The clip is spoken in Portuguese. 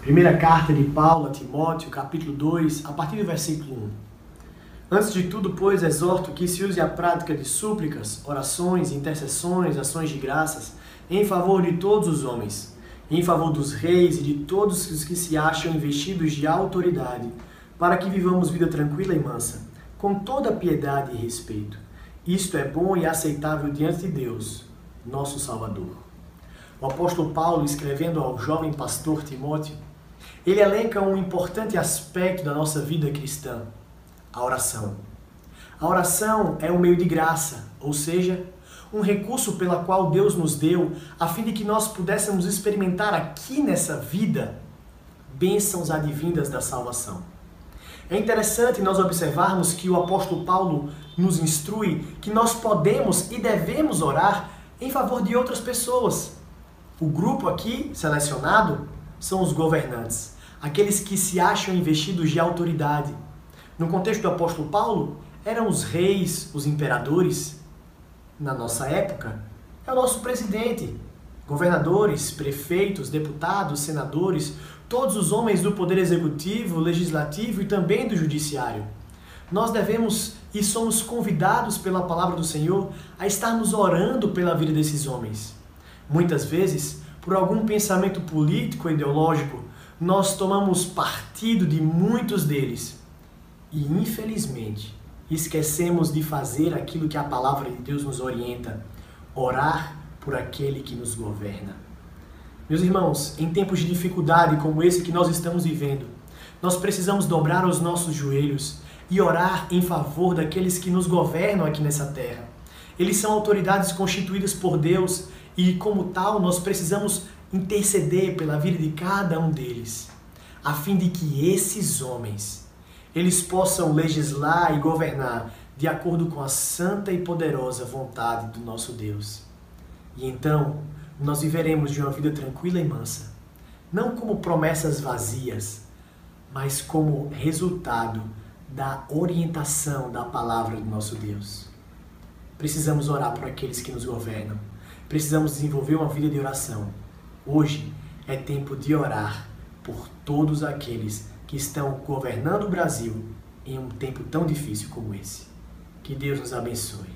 Primeira carta de Paulo a Timóteo, capítulo 2, a partir do versículo 1. Antes de tudo, pois, exorto que se use a prática de súplicas, orações, intercessões, ações de graças, em favor de todos os homens, em favor dos reis e de todos os que se acham investidos de autoridade, para que vivamos vida tranquila e mansa, com toda piedade e respeito. Isto é bom e aceitável diante de Deus, nosso Salvador. O apóstolo Paulo, escrevendo ao jovem pastor Timóteo, ele elenca um importante aspecto da nossa vida cristã, a oração. A oração é um meio de graça, ou seja, um recurso pela qual Deus nos deu a fim de que nós pudéssemos experimentar aqui nessa vida bênçãos advindas da salvação. É interessante nós observarmos que o apóstolo Paulo nos instrui que nós podemos e devemos orar em favor de outras pessoas. O grupo aqui selecionado são os governantes aqueles que se acham investidos de autoridade. No contexto do apóstolo Paulo, eram os reis, os imperadores. Na nossa época, é o nosso presidente, governadores, prefeitos, deputados, senadores, todos os homens do poder executivo, legislativo e também do judiciário. Nós devemos e somos convidados pela palavra do Senhor a estarmos orando pela vida desses homens. Muitas vezes, por algum pensamento político, ideológico, nós tomamos partido de muitos deles e, infelizmente, esquecemos de fazer aquilo que a palavra de Deus nos orienta: orar por aquele que nos governa. Meus irmãos, em tempos de dificuldade como esse que nós estamos vivendo, nós precisamos dobrar os nossos joelhos e orar em favor daqueles que nos governam aqui nessa terra. Eles são autoridades constituídas por Deus e, como tal, nós precisamos interceder pela vida de cada um deles, a fim de que esses homens eles possam legislar e governar de acordo com a santa e poderosa vontade do nosso Deus. E então nós viveremos de uma vida tranquila e mansa, não como promessas vazias, mas como resultado da orientação da palavra do nosso Deus. Precisamos orar por aqueles que nos governam. Precisamos desenvolver uma vida de oração Hoje é tempo de orar por todos aqueles que estão governando o Brasil em um tempo tão difícil como esse. Que Deus nos abençoe.